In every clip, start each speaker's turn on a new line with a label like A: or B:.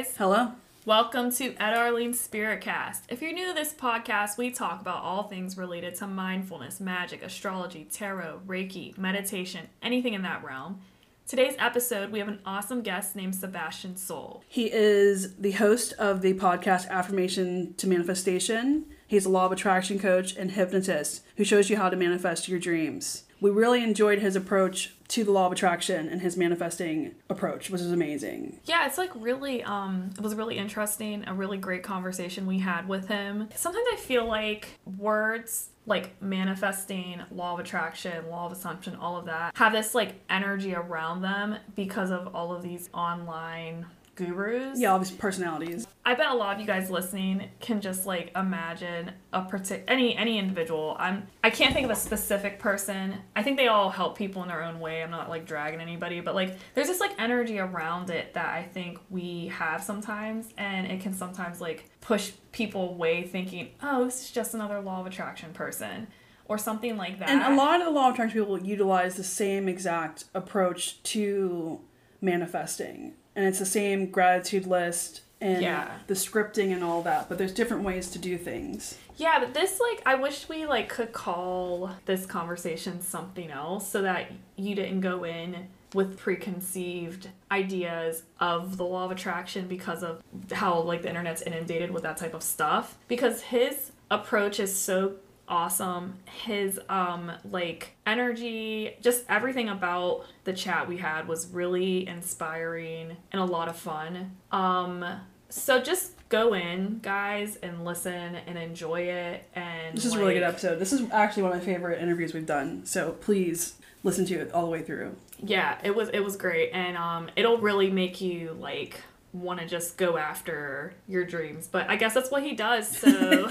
A: Guys.
B: Hello.
A: Welcome to Etta Arlene Spirit Cast. If you're new to this podcast, we talk about all things related to mindfulness, magic, astrology, tarot, Reiki, meditation, anything in that realm. Today's episode, we have an awesome guest named Sebastian Soul.
B: He is the host of the podcast Affirmation to Manifestation. He's a law of attraction coach and hypnotist who shows you how to manifest your dreams. We really enjoyed his approach to the law of attraction and his manifesting approach, which is amazing.
A: Yeah, it's like really um it was really interesting, a really great conversation we had with him. Sometimes I feel like words like manifesting, law of attraction, law of assumption, all of that have this like energy around them because of all of these online gurus.
B: Yeah, all these personalities.
A: I bet a lot of you guys listening can just like imagine a partic- any any individual. I'm I can't think of a specific person. I think they all help people in their own way. I'm not like dragging anybody, but like there's this like energy around it that I think we have sometimes and it can sometimes like push people away thinking, "Oh, this is just another law of attraction person." Or something like that.
B: And a lot of the law of attraction people utilize the same exact approach to manifesting. And it's the same gratitude list and
A: Yeah.
B: the scripting and all that, but there's different ways to do things.
A: Yeah, but this like I wish we like could call this conversation something else so that you didn't go in with preconceived ideas of the law of attraction because of how like the internet's inundated with that type of stuff because his approach is so awesome his um like energy just everything about the chat we had was really inspiring and a lot of fun um so just go in guys and listen and enjoy it and
B: This is a really good episode. This is actually one of my favorite interviews we've done. So please listen to it all the way through.
A: yeah it was it was great and um it'll really make you like want to just go after your dreams but i guess that's what he does so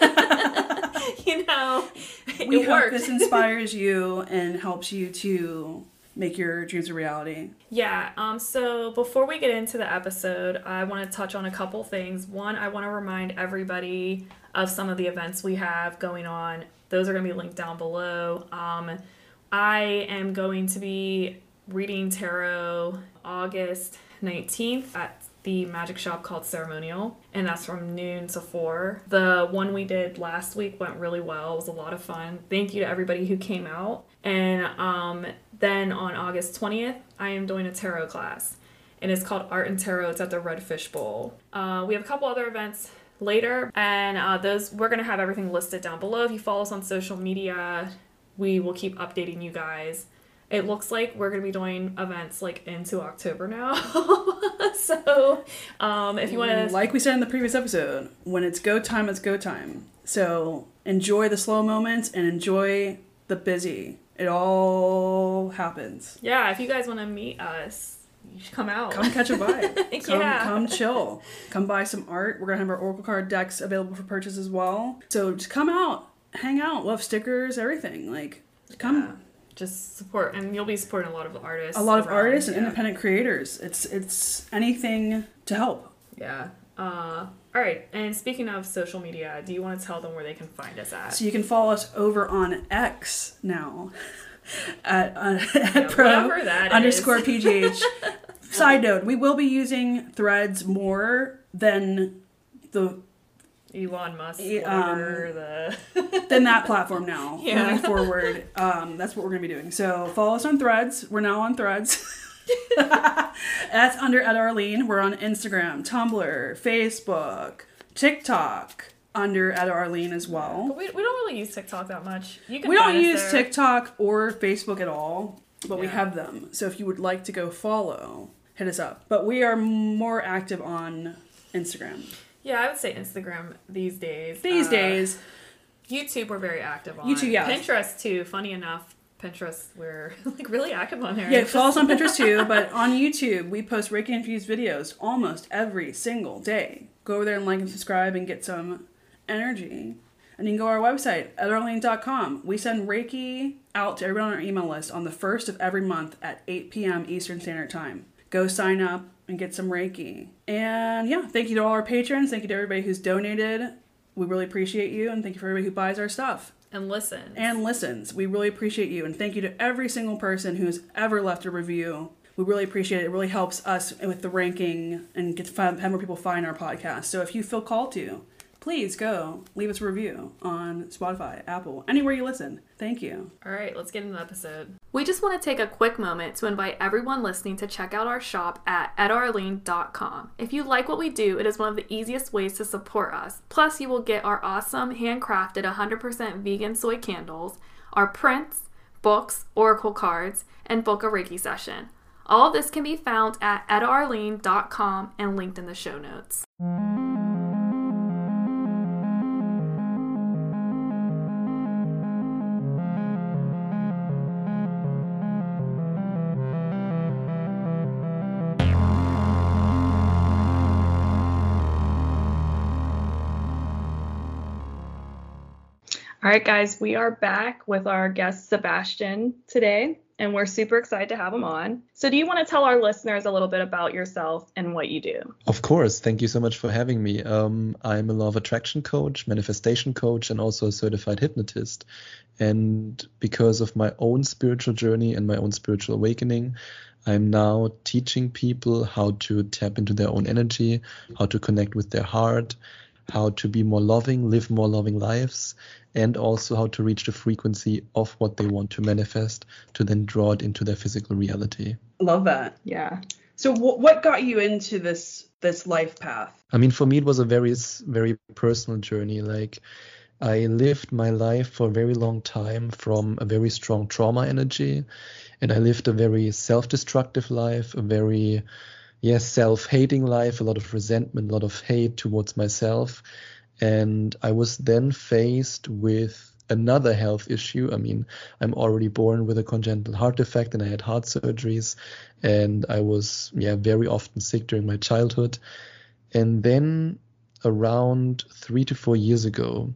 A: you know
B: We hope
A: worked
B: this inspires you and helps you to make your dreams a reality.
A: Yeah, um, so before we get into the episode, I want to touch on a couple things. One, I want to remind everybody of some of the events we have going on. Those are going to be linked down below. Um, I am going to be reading tarot August 19th at the magic shop called Ceremonial, and that's from noon to 4. The one we did last week went really well. It was a lot of fun. Thank you to everybody who came out. And um, then on August 20th, I am doing a tarot class, and it's called Art and Tarot. It's at the Redfish Bowl. Uh, we have a couple other events later, and uh, those we're gonna have everything listed down below. If you follow us on social media, we will keep updating you guys. It looks like we're gonna be doing events like into October now. so um, if you want to,
B: Like we said in the previous episode, when it's go time, it's go time. So enjoy the slow moments and enjoy the busy. It all happens.
A: yeah, if you guys want to meet us, you should come out.
B: Come catch a vibe. Come,
A: Yeah.
B: come chill. Come buy some art. We're gonna have our Oracle card decks available for purchase as well. So just come out, hang out. We'll have stickers, everything. Like come.
A: Yeah. Just support, and you'll be supporting a lot of artists.
B: A lot of
A: around,
B: artists and
A: yeah.
B: independent creators. It's it's anything to help.
A: Yeah. Uh, all right. And speaking of social media, do you want to tell them where they can find us at?
B: So you can follow us over on X now at, uh, at
A: Yeah,
B: pro underscore
A: is.
B: pgh. Side note: We will be using Threads more than the
A: Elon Musk, whatever the.
B: than that platform now.
A: Yeah.
B: Moving forward, um, that's what we're gonna be doing. So follow us on Threads. We're now on Threads. that's under at Arlene. We're on Instagram, Tumblr, Facebook, TikTok. Under at Arlene as well.
A: But we, we don't really use TikTok that much. You can
B: We don't use
A: there.
B: TikTok or Facebook at all, but we have them. So if you would like to go follow, hit us up. But we are more active on Instagram
A: Yeah, I would say Instagram these days.
B: these
A: Uh,
B: days.
A: YouTube, we're very active on.
B: YouTube, yeah.
A: Pinterest too. Funny enough, Pinterest, we're like really active on there.
B: Yeah, follow us on Pinterest too. But on YouTube, we post Reiki infused videos almost every single day. Go over there and like and subscribe and get some energy. And you can go to our website, ettaarlene.com. We send Reiki out to everyone on our email list on the first of every month at 8 p.m. Eastern Standard Time. Go sign up and get some Reiki. And yeah, thank you to all our patrons. Thank you to everybody who's donated. We really appreciate you. And thank you for everybody who buys our stuff
A: and listen.
B: and listens. We really appreciate you. And thank you to every single person who's ever left a review We really appreciate it. It really helps us with the ranking and get to find, have more people find our podcast. So if you feel called to, please go leave us a review on Spotify, Apple, anywhere you listen. Thank you.
A: All right, let's get into the episode. We just want to take a quick moment to invite everyone listening to check out our shop at ettaarlene.com. If you like what we do, it is one of the easiest ways to support us. Plus, you will get our awesome handcrafted 100% vegan soy candles, our prints, books, oracle cards, and book a Reiki session. All this can be found at ettaarlene.com and linked in the show notes. All right, guys, we are back with our guest Sebastian today, and we're super excited to have him on. So, do you want to tell our listeners a little bit about yourself and what you do?
C: Of course. Thank you so much for having me. Um, I'm a law of attraction coach, manifestation coach, and also a certified hypnotist. And because of my own spiritual journey and my own spiritual awakening, I'm now teaching people how to tap into their own energy, how to connect with their heart, how to be more loving, live more loving lives, and also how to reach the frequency of what they want to manifest to then draw it into their physical reality.
B: Love that.
A: Yeah.
B: So wh- what got you into this this life path?
C: I mean, for me, it was a very, very personal journey. Like, I lived my life for a very long time from a very strong trauma energy, and I lived a very self-destructive life, a very yes, self-hating life, a lot of resentment, a lot of hate towards myself. And I was then faced with another health issue. I mean, I'm already born with a congenital heart defect and I had heart surgeries and I was yeah, very often sick during my childhood. And then around 3 to 4 years ago,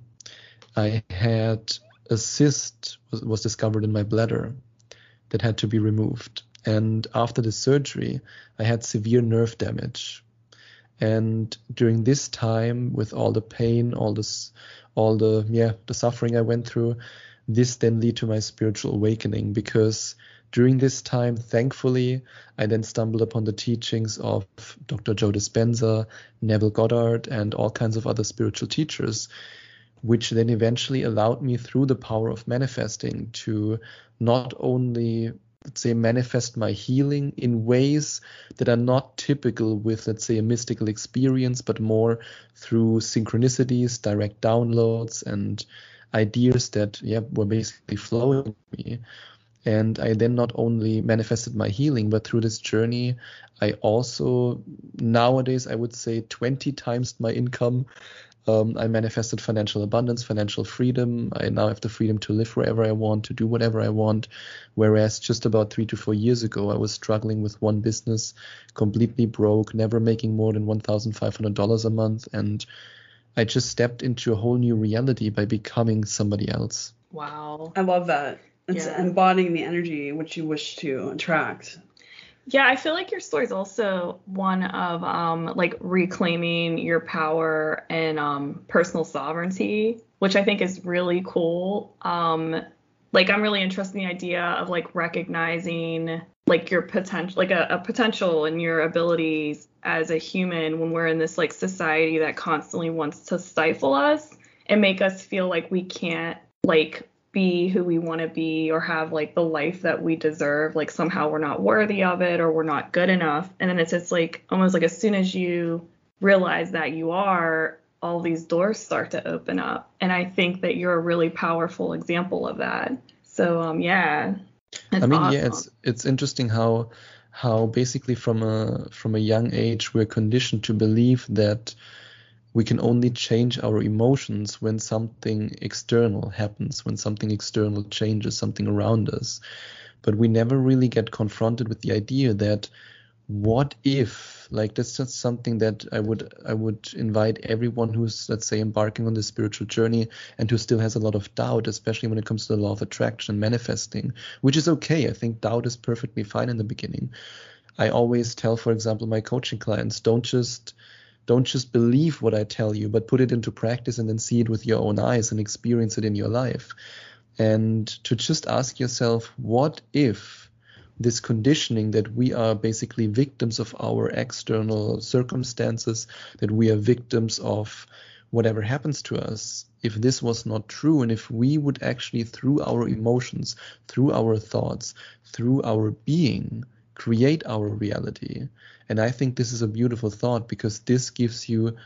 C: I had a cyst was discovered in my bladder that had to be removed. And after the surgery, I had severe nerve damage. And during this time with all the pain all this all the yeah the suffering i went through this then led to my spiritual awakening because during this time thankfully i then stumbled upon the teachings of dr joe dispenza neville goddard and all kinds of other spiritual teachers which then eventually allowed me through the power of manifesting to not only let's say, manifest my healing in ways that are not typical with, let's say, a mystical experience, but more through synchronicities, direct downloads, and ideas that, yeah, were basically flowing me. And I then not only manifested my healing, but through this journey, I also nowadays I would say 20 times my income um, I manifested financial abundance, financial freedom. I now have the freedom to live wherever I want, to do whatever I want. Whereas just about three to four years ago, I was struggling with one business, completely broke, never making more than $1,500 a month. And I just stepped into a whole new reality by becoming somebody else.
A: Wow.
B: I love that. It's yeah. embodying the energy which you wish to attract.
A: Yeah, I feel like your story is also one of um, like reclaiming your power and um, personal sovereignty, which I think is really cool. Um, like I'm really interested in the idea of like recognizing like your potential, like a, a potential and your abilities as a human when we're in this like society that constantly wants to stifle us and make us feel like we can't like be who we want to be or have like the life that we deserve like somehow we're not worthy of it or we're not good enough. And then it's just like almost like as soon as you realize that you are all these doors start to open up. And i think that you're a really powerful example of that. So um yeah
C: i mean awesome. yeah it's it's interesting how how basically from a from a young age we're conditioned to believe that we can only change our emotions when something external happens, when something external changes something around us. But we never really get confronted with the idea that what if like that's just something that i would i would invite everyone who's let's say embarking on this spiritual journey and who still has a lot of doubt especially when it comes to the law of attraction manifesting which is okay i think doubt is perfectly fine in the beginning i always tell for example my coaching clients don't just don't just believe what I tell you, but put it into practice and then see it with your own eyes and experience it in your life. And to just ask yourself, what if this conditioning that we are basically victims of our external circumstances, that we are victims of whatever happens to us, if this was not true, and if we would actually, through our emotions, through our thoughts, through our being, create our reality. And I think this is a beautiful thought because this gives you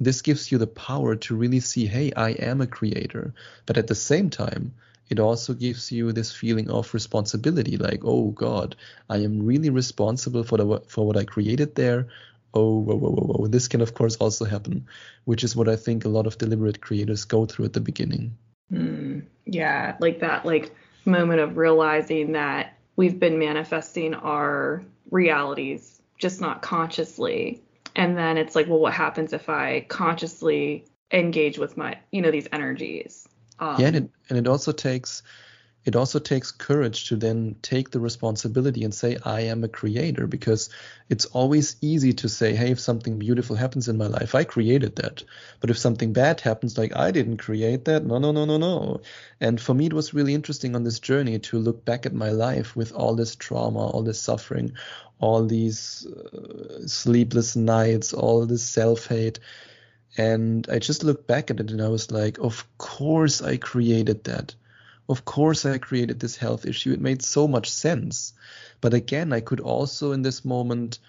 C: this gives you the power to really see, hey, I am a creator. But at the same time, it also gives you this feeling of responsibility like oh god i am really responsible for the for what i created there oh whoa, whoa, whoa, whoa. this can of course also happen which is what i think a lot of deliberate creators go through at the beginning
A: mm, yeah like that like moment of realizing that we've been manifesting our realities just not consciously. And then it's like well what happens if i consciously engage with my you know these energies?
C: Um, yeah and it, and it also takes it also takes courage to then take the responsibility and say i am a creator because it's always easy to say hey if something beautiful happens in my life i created that. But if something bad happens like i didn't create that no no no no no. And for me it was really interesting on this journey to look back at my life with all this trauma all this suffering all these uh, sleepless nights all this self-hate. And i just looked back at it and i was like of course i created that of course I created this health issue. It made so much sense. But again, I could also in this moment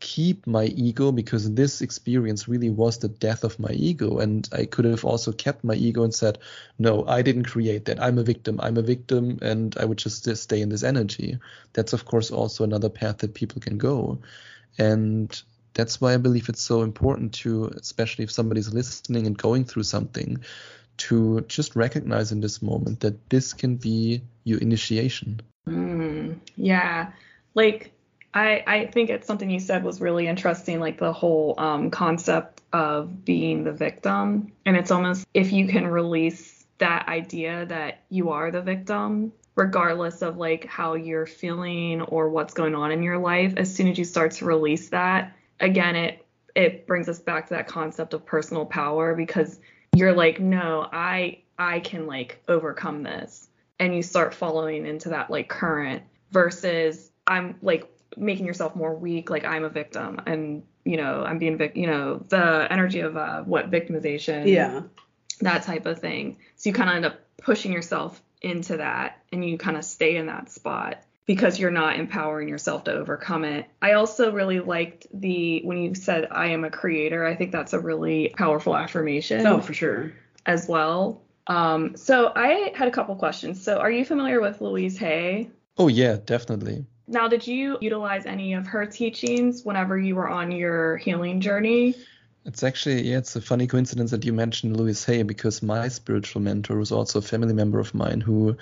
C: keep my ego because this experience really was the death of my ego. And I could have also kept my ego and said, no, I didn't create that. I'm a victim. I'm a victim. And I would just stay in this energy. That's, of course, also another path that people can go. And that's why I believe it's so important to, especially if somebody's listening and going through something, to just recognize in this moment that this can be your initiation.
A: Mm, yeah. Like, I, I think it's something you said was really interesting, like the whole um, concept of being the victim. And it's almost if you can release that idea that you are the victim, regardless of like how you're feeling or what's going on in your life, as soon as you start to release that, again, it it brings us back to that concept of personal power because you're like, no, I I can like overcome this. And you start following into that like current versus I'm like making yourself more weak, like I'm a victim and you know, I'm being vic you know, the energy of uh what victimization.
B: Yeah.
A: That type of thing. So you kind of end up pushing yourself into that and you kind of stay in that spot because you're not empowering yourself to overcome it. I also really liked the when you said I am a creator. I think that's a really powerful affirmation.
B: Oh, for sure.
A: As well. Um, so I had a couple questions. So are you familiar with Louise Hay?
C: Oh yeah, definitely.
A: Now, did you utilize any of her teachings whenever you were on your healing journey?
C: It's actually yeah, it's a funny coincidence that you mentioned Louise Hay because my spiritual mentor was also a family member of mine who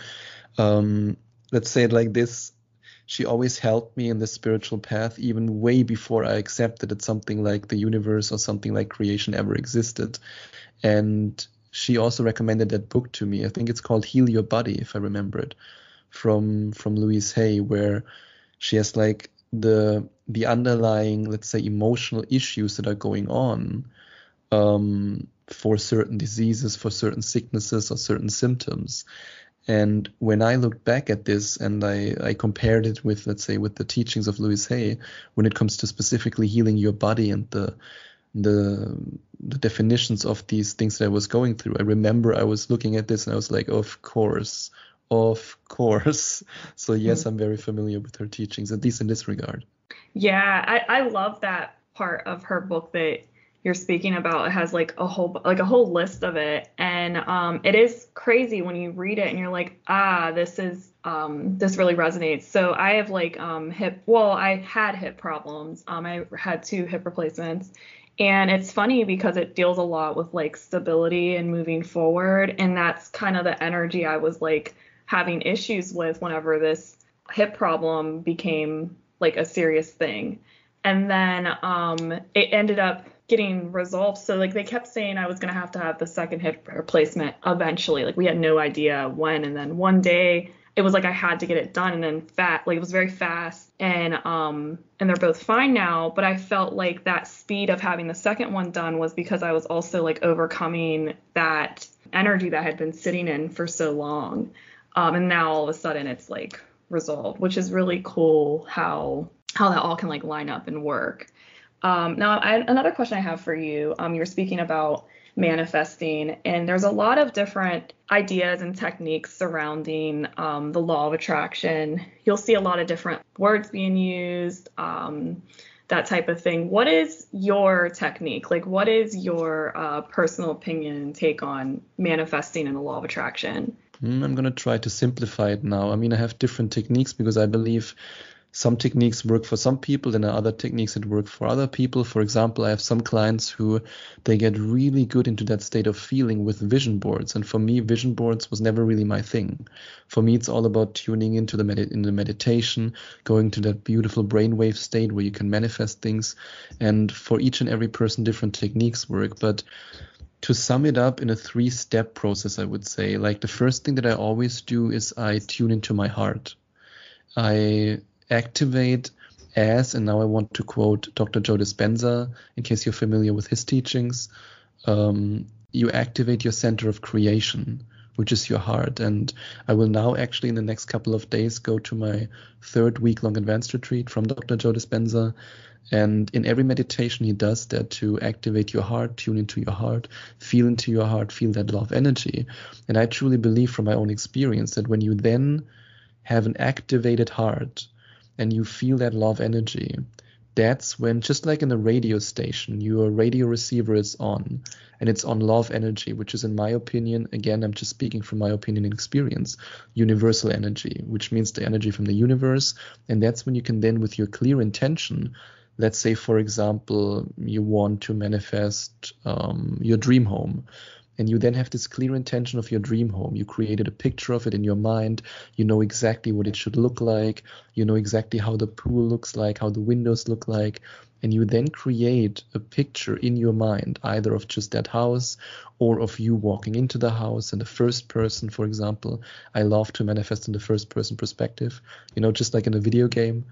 C: um, let's say it like this she always helped me in the spiritual path even way before I accepted that something like the universe or something like creation ever existed. And she also recommended that book to me. I think it's called Heal Your Body, if I remember it, from from Louise Hay, where she has like the the underlying, let's say, emotional issues that are going on um, for certain diseases, for certain sicknesses or certain symptoms. And when I look back at this and I, I compared it with, let's say, with the teachings of Louise Hay, when it comes to specifically healing your body and the the the definitions of these things that I was going through, I remember I was looking at this and I was like, of course, of course. So yes, mm-hmm. I'm very familiar with her teachings, at least in this regard.
A: Yeah, I, I love that part of her book that you're speaking about it has like a whole like a whole list of it. And um, it is crazy when you read it and you're like ah this is um, this really resonates. So i have like um, hip well i had hip problems. Um, i had two hip replacements. And it's funny because it deals a lot with like stability and moving forward. And that's kind of the energy i was like having issues with whenever this hip problem became like a serious thing. And then um, it ended up getting resolved. So like they kept saying I was gonna have to have the second hip replacement eventually. Like we had no idea when. And then one day it was like I had to get it done and then fat like it was very fast and um and they're both fine now. But I felt like that speed of having the second one done was because I was also like overcoming that energy that had been sitting in for so long. Um and now all of a sudden it's like resolved, which is really cool how how that all can like line up and work. Um, now, I, another question I have for you. Um, you're speaking about manifesting, and there's a lot of different ideas and techniques surrounding um, the law of attraction. You'll see a lot of different words being used, um, that type of thing. What is your technique? Like, what is your uh, personal opinion and take on manifesting and the law of attraction?
C: Mm, I'm going to try to simplify it now. I mean, I have different techniques because I believe some techniques work for some people and other techniques that work for other people. For example i have some clients who they get really good into that state of feeling with vision boards. And for me vision boards was never really my thing. For me it's all about tuning into the med- in the meditation going to that beautiful brainwave state where you can manifest things and for each and every person different techniques work. But to sum it up in a three step process i would say like the first thing that i always do is i tune into my heart. I activate as, and now I want to quote Dr. Joe Dispenza, in case you're familiar with his teachings, um, you activate your center of creation, which is your heart. And I will now actually, in the next couple of days, go to my third week long advanced retreat from Dr. Joe Dispenza. And in every meditation, he does that to activate your heart, tune into your heart, feel into your heart, feel that love energy. And I truly believe from my own experience that when you then have an activated heart, and you feel that love energy, that's when, just like in a radio station, your radio receiver is on and it's on love energy, which is, in my opinion, again, I'm just speaking from my opinion and experience, universal energy, which means the energy from the universe. And that's when you can then, with your clear intention, let's say, for example, you want to manifest um, your dream home and you then have this clear intention of your dream home. You created a picture of it in your mind. You know exactly what it should look like. You know exactly how the pool looks like, how the windows look like. And you then create a picture in your mind, either of just that house or of you walking into the house in the first person, for example. I love to manifest in the first person perspective, you know, just like in a video game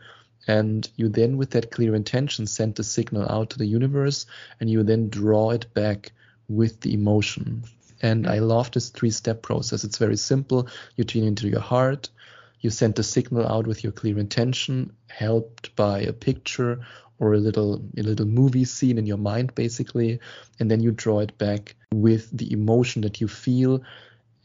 C: and you then with that clear intention send the signal out to the universe and you then draw it back with the emotion. And I mm-hmm. love this three step process. It's very simple. You tune into your heart, you send the signal out with your clear intention, helped by a picture or a little a little movie scene in your mind basically, and then you draw it back with the emotion that you feel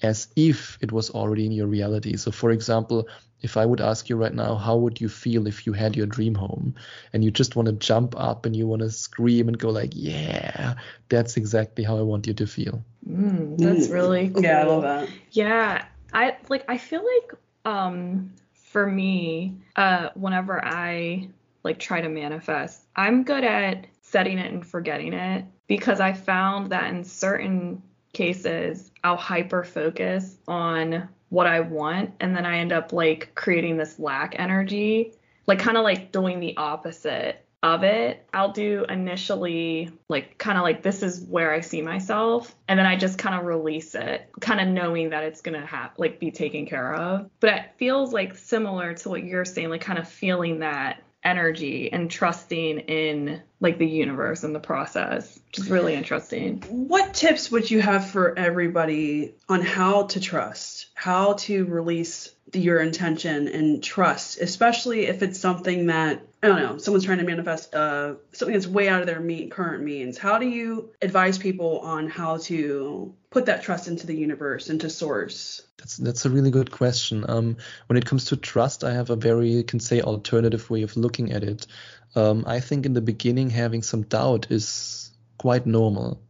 C: as if it was already in your reality. So for example, if I would ask you right now, how would you feel if you had your dream home and you just want to jump up and you want to scream and go like, yeah, that's exactly how I want you to feel.
A: Mm, that's mm. really cool.
B: Yeah, I love that.
A: Yeah, I like. I feel like um for me, uh, whenever I like try to manifest, I'm good at setting it and forgetting it because I found that in certain cases, I'll hyper focus on what I want and then I end up like creating this lack energy, like kind of like doing the opposite of it. I'll do initially like kind of like this is where I see myself and then I just kind of release it, kind of knowing that it's going to have like be taken care of. But it feels like similar to what you're saying, like kind of feeling that energy and trusting in like the universe and the process, which is really interesting.
B: What tips would you have for everybody on how to trust, how to release your intention and trust, especially if it's something that I don't know, someone's trying to manifest uh, something that's way out of their current means. How do you advise people on how to put that trust into the universe, into source?
C: That's that's a really good question. Um, when it comes to trust, I have a very you can say alternative way of looking at it. Um, I think in the beginning having some doubt is quite normal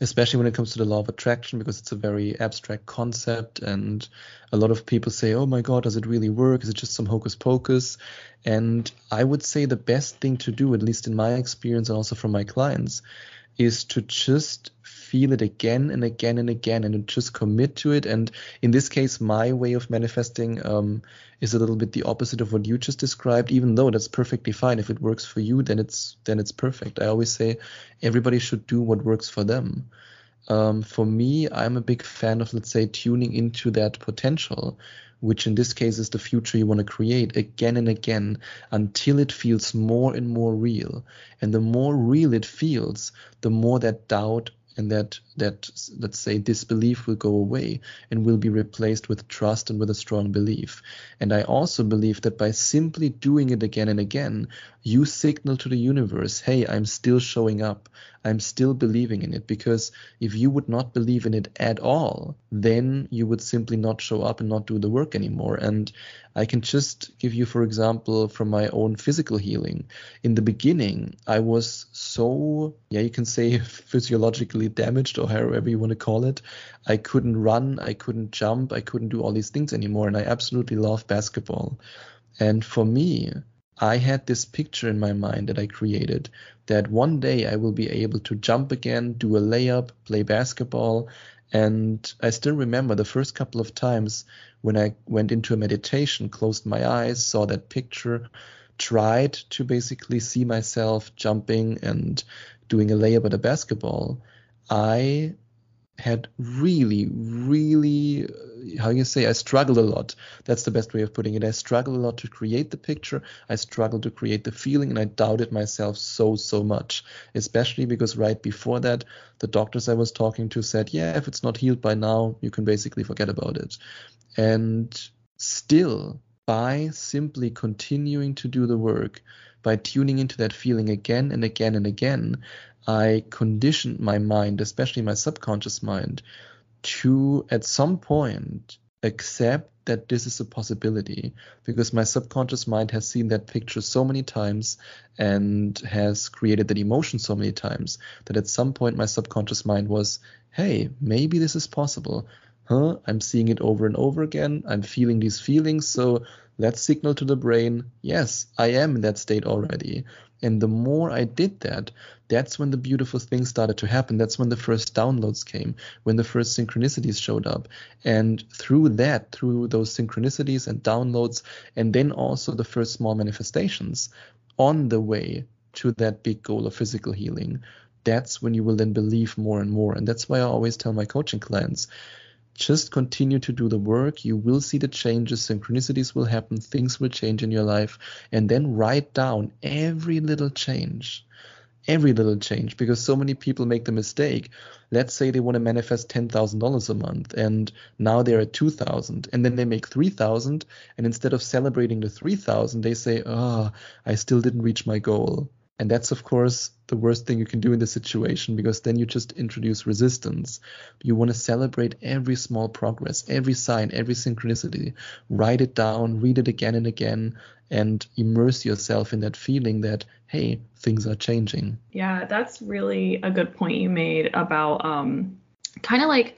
C: especially when it comes to the law of attraction because it's a very abstract concept and a lot of people say oh my god does it really work? Is it just some hocus pocus? And i would say the best thing to do at least in my experience and also from my clients is to just feel it again and again and again and just commit to it. And in this case, my way of manifesting um, is a little bit the opposite of what you just described. Even though that's perfectly fine, if it works for you, then it's then it's perfect. I always say everybody should do what works for them. Um, for me, I'm a big fan of let's say tuning into that potential which in this case is the future you want to create again and again until it feels more and more real. And the more real it feels, the more that doubt and that that let's say disbelief will go away and will be replaced with trust and with a strong belief. And i also believe that by simply doing it again and again you signal to the universe hey i'm still showing up i'm still believing in it because if you would not believe in it at all then you would simply not show up and not do the work anymore and i can just give you for example from my own physical healing in the beginning i was so yeah you can say physiologically damaged or however you want to call it. I couldn't run, I couldn't jump, I couldn't do all these things anymore. And I absolutely love basketball. And for me, I had this picture in my mind that I created that one day I will be able to jump again, do a layup, play basketball. And I still remember the first couple of times when I went into a meditation, closed my eyes, saw that picture, tried to basically see myself jumping and doing a layup at a basketball. I had really, really, uh, how you say, I struggled a lot. That's the best way of putting it. I struggled a lot to create the picture. I struggled to create the feeling, and I doubted myself so, so much. Especially because right before that, the doctors I was talking to said, yeah, if it's not healed by now, you can basically forget about it. And still, by simply continuing to do the work, by tuning into that feeling again and again and again, I conditioned my mind, especially my subconscious mind, to at some point accept that this is a possibility because my subconscious mind has seen that picture so many times and has created that emotion so many times that at some point my subconscious mind was, hey, maybe this is possible. Huh? I'm seeing it over and over again. I'm feeling these feelings. So let's signal to the brain, yes, I am in that state already. And the more I did that, that's when the beautiful things started to happen. That's when the first downloads came, when the first synchronicities showed up. And through that, through those synchronicities and downloads, and then also the first small manifestations on the way to that big goal of physical healing, that's when you will then believe more and more. And that's why I always tell my coaching clients just continue to do the work. You will see the changes, synchronicities will happen, things will change in your life, and then write down every little change. Every little change, because so many people make the mistake. Let's say they want to manifest ten thousand dollars a month, and now they're at two thousand, and then they make three thousand, and instead of celebrating the three thousand, they say, "Oh, I still didn't reach my goal." And that's, of course, the worst thing you can do in this situation because then you just introduce resistance. You want to celebrate every small progress, every sign, every synchronicity. Write it down, read it again and again, and immerse yourself in that feeling that, hey, things are changing.
A: Yeah, that's really a good point you made about um, kind of like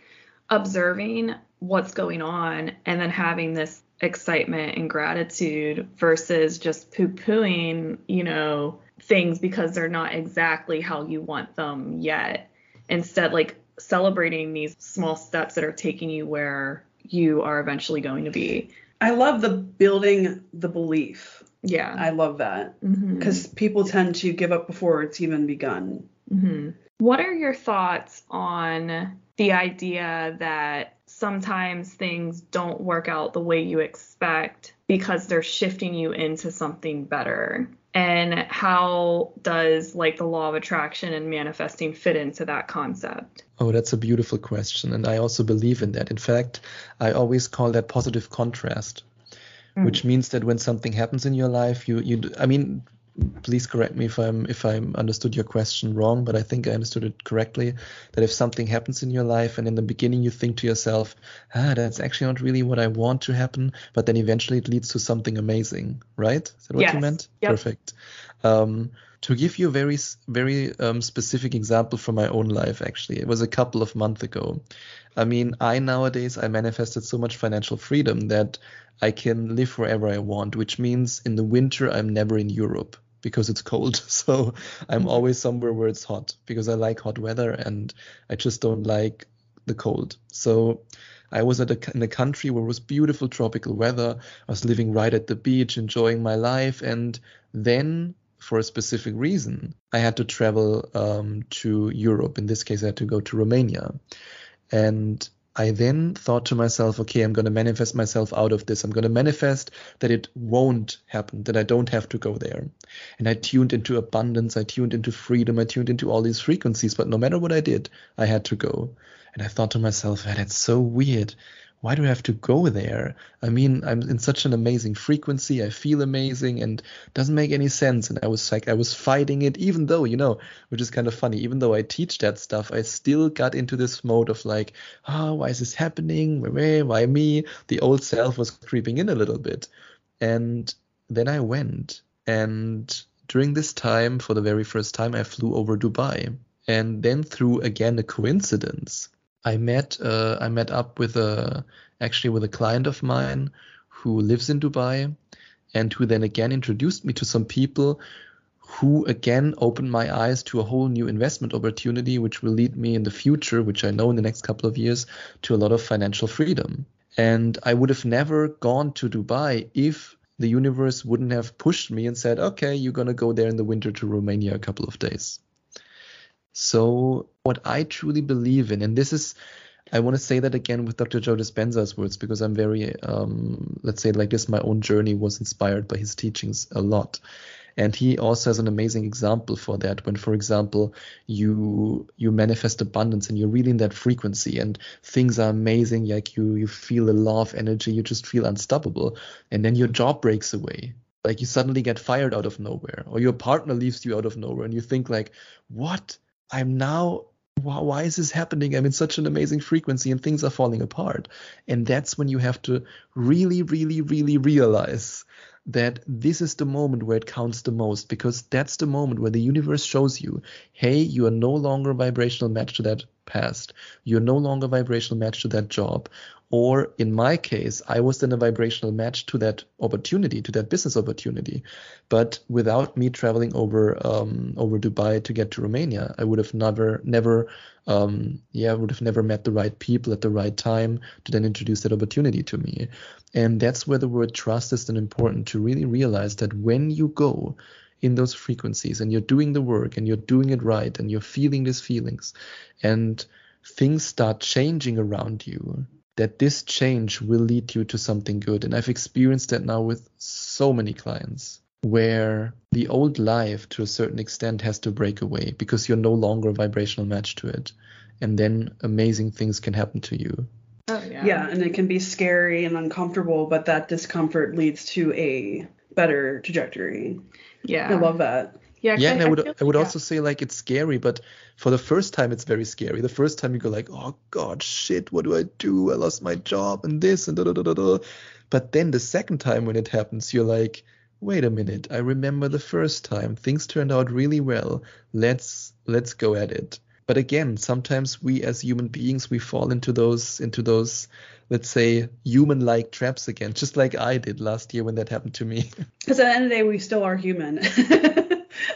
A: observing what's going on and then having this excitement and gratitude versus just poo pooing, you know, things because they're not exactly how you want them yet. Instead, like celebrating these small steps that are taking you where you are eventually going to be.
B: I love the building the belief.
A: Yeah.
B: I love that because mm-hmm. people tend to give up before it's even begun.
A: Mm-hmm. What are your thoughts on the idea that sometimes things don't work out the way you expect because they're shifting you into something better? And how does like the law of attraction and manifesting fit into that concept
C: oh that's a beautiful question and i also believe in that in fact i always call that positive contrast mm. which means that when something happens in your life you you i mean please correct me if I'm if I'm understood your question wrong, but I think I understood it correctly. That if something happens in your life and in the beginning you think to yourself, ah, that's actually not really what I want to happen, but then eventually it leads to something amazing, right? Is that what
A: yes.
C: you meant?
A: Yep.
C: Perfect. Um, to give you a very very um, specific example from my own life, actually, it was a couple of months ago. I mean, I nowadays I manifested so much financial freedom that I can live wherever I want, which means in the winter I'm never in Europe because it's cold. So I'm mm-hmm. always somewhere where it's hot because I like hot weather and I just don't like the cold. So I was at a, in a country where it was beautiful tropical weather. I was living right at the beach, enjoying my life. And then, for a specific reason, I had to travel um, to Europe. In this case, I had to go to Romania. And I then thought to myself, okay, I'm going to manifest myself out of this. I'm going to manifest that it won't happen, that I don't have to go there. And I tuned into abundance, I tuned into freedom, I tuned into all these frequencies. But no matter what I did, I had to go. And I thought to myself, that's so weird why do I have to go there? I mean, I'm in such an amazing frequency. I feel amazing and doesn't make any sense. And I was like, I was fighting it, even though, you know, which is kind of funny, even though I teach that stuff, I still got into this mode of like, oh, why is this happening? Why, why me? The old self was creeping in a little bit. And then I went. And during this time, for the very first time, I flew over Dubai. And then through again a coincidence, I met uh, I met up with a actually with a client of mine who lives in Dubai and who then again introduced me to some people who again opened my eyes to a whole new investment opportunity which will lead me in the future which I know in the next couple of years to a lot of financial freedom. And I would have never gone to Dubai if the universe wouldn't have pushed me and said okay you're going to go there in the winter to Romania a couple of days. So, what I truly believe in, and this is, I want to say that again with Dr. Joe Dispenza's words because I'm very, um, let's say like this, my own journey was inspired by his teachings a lot. And he also has an amazing example for that. When, for example, you you manifest abundance and you're really in that frequency and things are amazing, like you you feel a love energy, you just feel unstoppable, and then your job breaks away like you suddenly get fired out of nowhere or your partner leaves you out of nowhere and you think like what I'm now why is this happening? I'm in such an amazing frequency and things are falling apart. And that's when you have to really, really, really realize that this is the moment where it counts the most because that's the moment where the universe shows you, hey, you are no longer a vibrational match to that past. You're no longer a vibrational match to that job. Or in my case, I was then a vibrational match to that opportunity, to that business opportunity. But without me traveling over um, over Dubai to get to Romania, I would have never, never, um, yeah, would have never met the right people at the right time to then introduce that opportunity to me. And that's where the word trust is then important to really realize that when you go in those frequencies and you're doing the work and you're doing it right and you're feeling these feelings and things start changing around you that this change will lead you to something good. And I've experienced that now with so many clients where the old life to a certain extent has to break away because you're no longer a vibrational match to it. And then amazing things can happen to you.
B: Oh, yeah. yeah, and it can be scary and uncomfortable, but that discomfort leads to a better trajectory.
A: Yeah.
B: I love that.
C: Yeah, yeah, and I, I would I would yeah. also say like it's scary, but for the first time it's very scary. The first time you go like, oh god, shit, what do I do? I lost my job and this and da da da da da. But then the second time when it happens, you're like, wait a minute, I remember the first time things turned out really well. Let's let's go at it. But again, sometimes we as human beings we fall into those into those let's say human like traps again, just like I did last year when that happened to me.
B: Because at the end of the day, we still are human.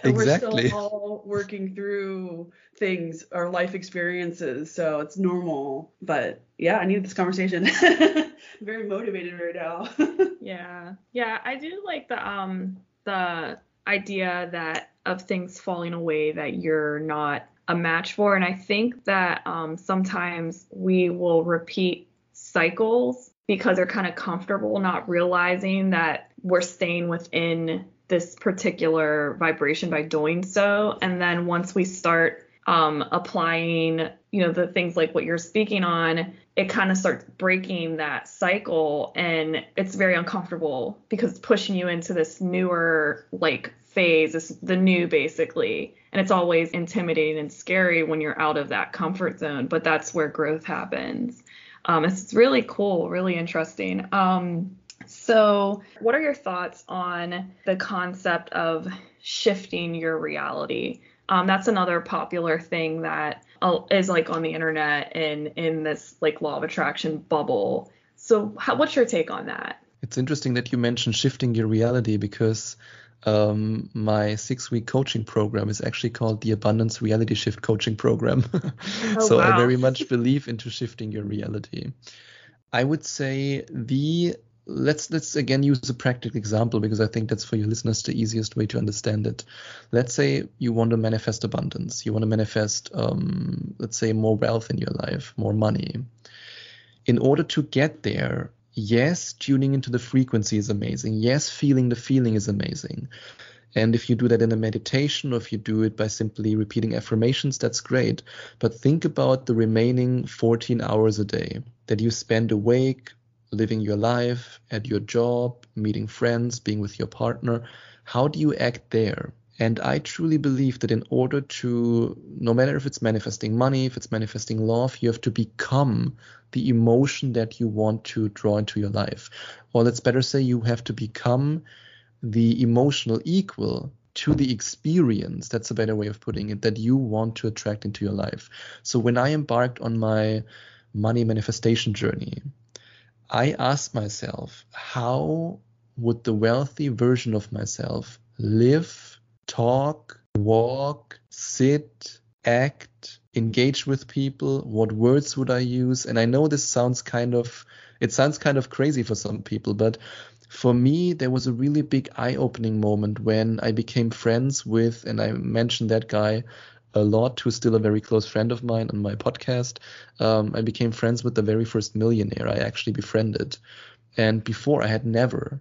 C: exactly.
B: We're still all working through things, our life experiences, so it's normal. But yeah, I need this conversation. very motivated right now.
A: yeah, yeah, I do like the um the idea that of things falling away that you're not a match for, and I think that um sometimes we will repeat cycles because they're kind of comfortable not realizing that we're staying within this particular vibration by doing so. And then once we start um, applying, you know, the things like what you're speaking on, it kind of starts breaking that cycle and it's very uncomfortable because it's pushing you into this newer like phase, this, the new basically. And it's always intimidating and scary when you're out of that comfort zone, but that's where growth happens. Um, it's really cool, really interesting. Um, so, what are your thoughts on the concept of shifting your reality? Um, that's another popular thing that uh, like on the internet and in this like law of attraction bubble. So, how, what's your take on that?
C: It's interesting that you mentioned shifting your reality because um, my six week coaching program is actually called the Abundance Reality Shift Coaching Program. oh, so wow. I very much believe into shifting your reality. I would say the let's let's again use a practical example because I think that's for your listeners the easiest way to understand it. Let's say you want to manifest abundance, you want to manifest, um, let's say, more wealth in your life, more money. in order to get there, yes, tuning into the frequency is amazing. Yes, feeling the feeling is amazing. And if you do that in a meditation or if you do it by simply repeating affirmations, that's great. But think about the remaining 14 hours a day that you spend awake, living your life, at your job, meeting friends, being with your partner. How do you act there? And I truly believe that in order to, no matter if it's manifesting money, if it's manifesting love, you have to become the emotion that you want to draw into your life. Or let's better say you have to become the emotional equal to the experience that's a better way of putting it that you want to attract into your life so when i embarked on my money manifestation journey i asked myself how would the wealthy version of myself live talk walk sit act engage with people? What words would i use? And i know this sounds kind of it sounds kind of crazy for some people but for me, there was a really big eye opening moment when I became friends with, and I mentioned that guy a lot, who's still a very close friend of mine on my podcast. Um, I became friends with the very first millionaire I actually befriended. And before, I had never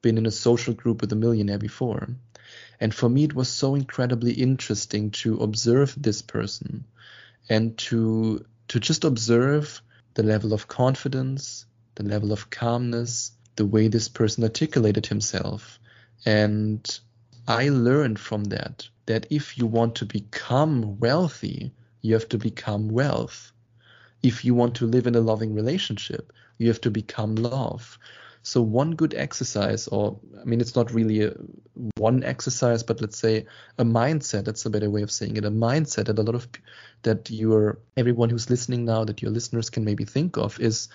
C: been in a social group with a millionaire before. And for me, it was so incredibly interesting to observe this person and to to just observe the level of confidence, the level of calmness, the way this person articulated himself. And I learned from that that if you want to become wealthy, you have to become wealth. If you want to live in a loving relationship, you have to become love. So one good exercise, or I mean, it's not really a, one exercise, but let's say a mindset. That's a better way of saying it. A mindset that a lot of that you're everyone who's listening now, that your listeners can maybe think of is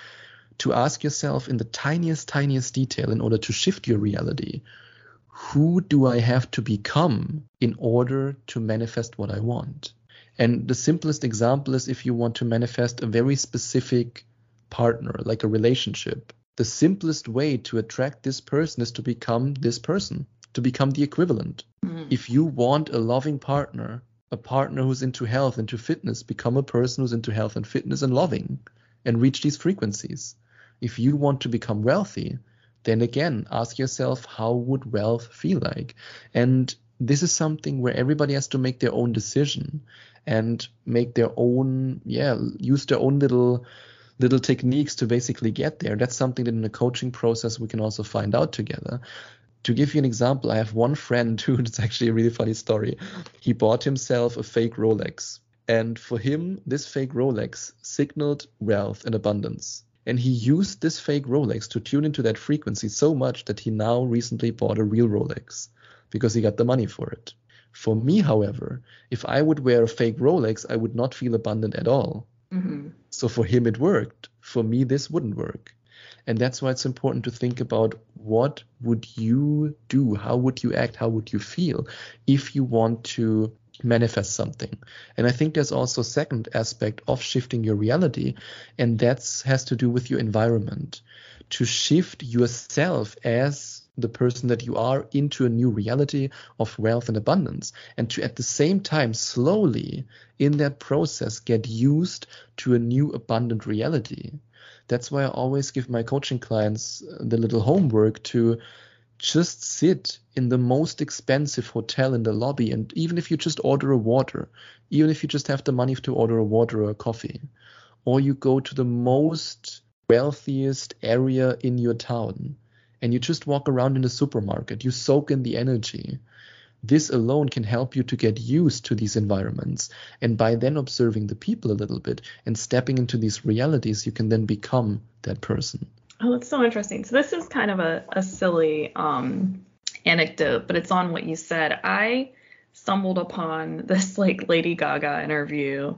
C: to ask yourself in the tiniest, tiniest detail in order to shift your reality who do I have to become in order to manifest what I want? And the simplest example is if you want to manifest a very specific partner, like a relationship. The simplest way to attract this person is to become this person, to become the equivalent. Mm. If you want a loving partner, a partner who's into health, into fitness, become a person who's into health and fitness and loving and reach these frequencies. If you want to become wealthy, then again, ask yourself, how would wealth feel like? And this is something where everybody has to make their own decision and make their own, yeah, use their own little little techniques to basically get there. That's something that in the coaching process we can also find out together. To give you an example, I have one friend who it's actually a really funny story. He bought himself a fake Rolex. And for him, this fake Rolex signaled wealth and abundance. And he used this fake Rolex to tune into that frequency so much that he now recently bought a real Rolex because he got the money for it. For me, however, if I would wear a fake Rolex, I would not feel abundant at all. Mm-hmm. So for him, it worked. For me, this wouldn't work. And that's why it's important to think about what would you do? How would you act? How would you feel if you want to manifest something. And I think there's also a second aspect of shifting your reality, and that has to do with your environment. To shift yourself as the person that you are into a new reality of wealth and abundance, and to at the same time slowly in that process get used to a new abundant reality. That's why I always give my coaching clients the little homework to just sit in the most expensive hotel in the lobby and even if you just order a water even if you just have the money to order a water or a coffee or you go to the most wealthiest area in your town and you just walk around in the supermarket you soak in the energy this alone can help you to get used to these environments. And by then observing the people a little bit and stepping into these realities you can then become that person
A: Oh, that's so interesting. So this is kind of a, a silly um, anecdote, but it's on what you said. I stumbled upon this like Lady Gaga interview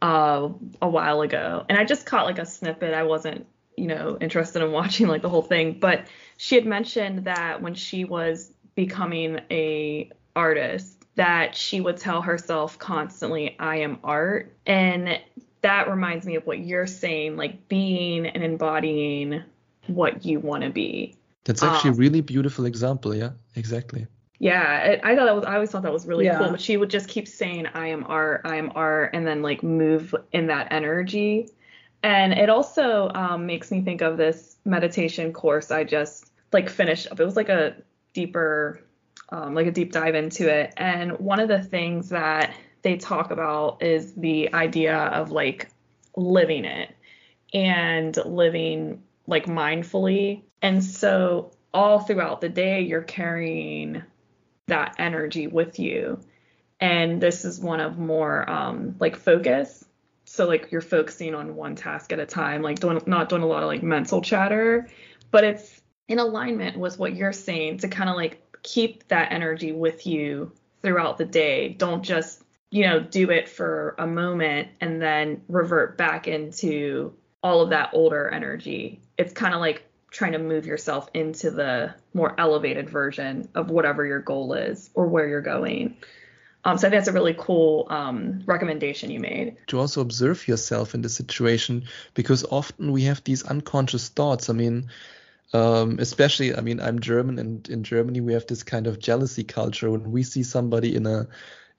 A: uh, a while ago, and I just caught like a snippet. I wasn't, you know, interested in watching like the whole thing, but she had mentioned that when she was becoming a artist, that she would tell herself constantly, "I am art," and that reminds me of what you're saying, like being and embodying what you want to be.
C: That's actually um, a really beautiful example. Yeah, exactly.
A: Yeah, I, I thought that was. I always thought that was really yeah. cool. But she would just keep saying, "I am art, I am art," and then like move in that energy. And it also um, makes me think of this meditation course I just like finished up. It was like a deeper, um, like a deep dive into it. And one of the things that they talk about is the idea of like living it and living like mindfully. And so all throughout the day, you're carrying that energy with you. And this is one of more um, like focus. So like you're focusing on one task at a time, like doing not doing a lot of like mental chatter, but it's in alignment with what you're saying to kind of like keep that energy with you throughout the day. Don't just, you know, do it for a moment and then revert back into all of that older energy. It's kind of like trying to move yourself into the more elevated version of whatever your goal is or where you're going. Um, so that's a really cool um, recommendation you made.
C: To also observe yourself in the situation, because often we have these unconscious thoughts. I mean, um, especially, I mean, I'm German, and in Germany we have this kind of jealousy culture. When we see somebody in a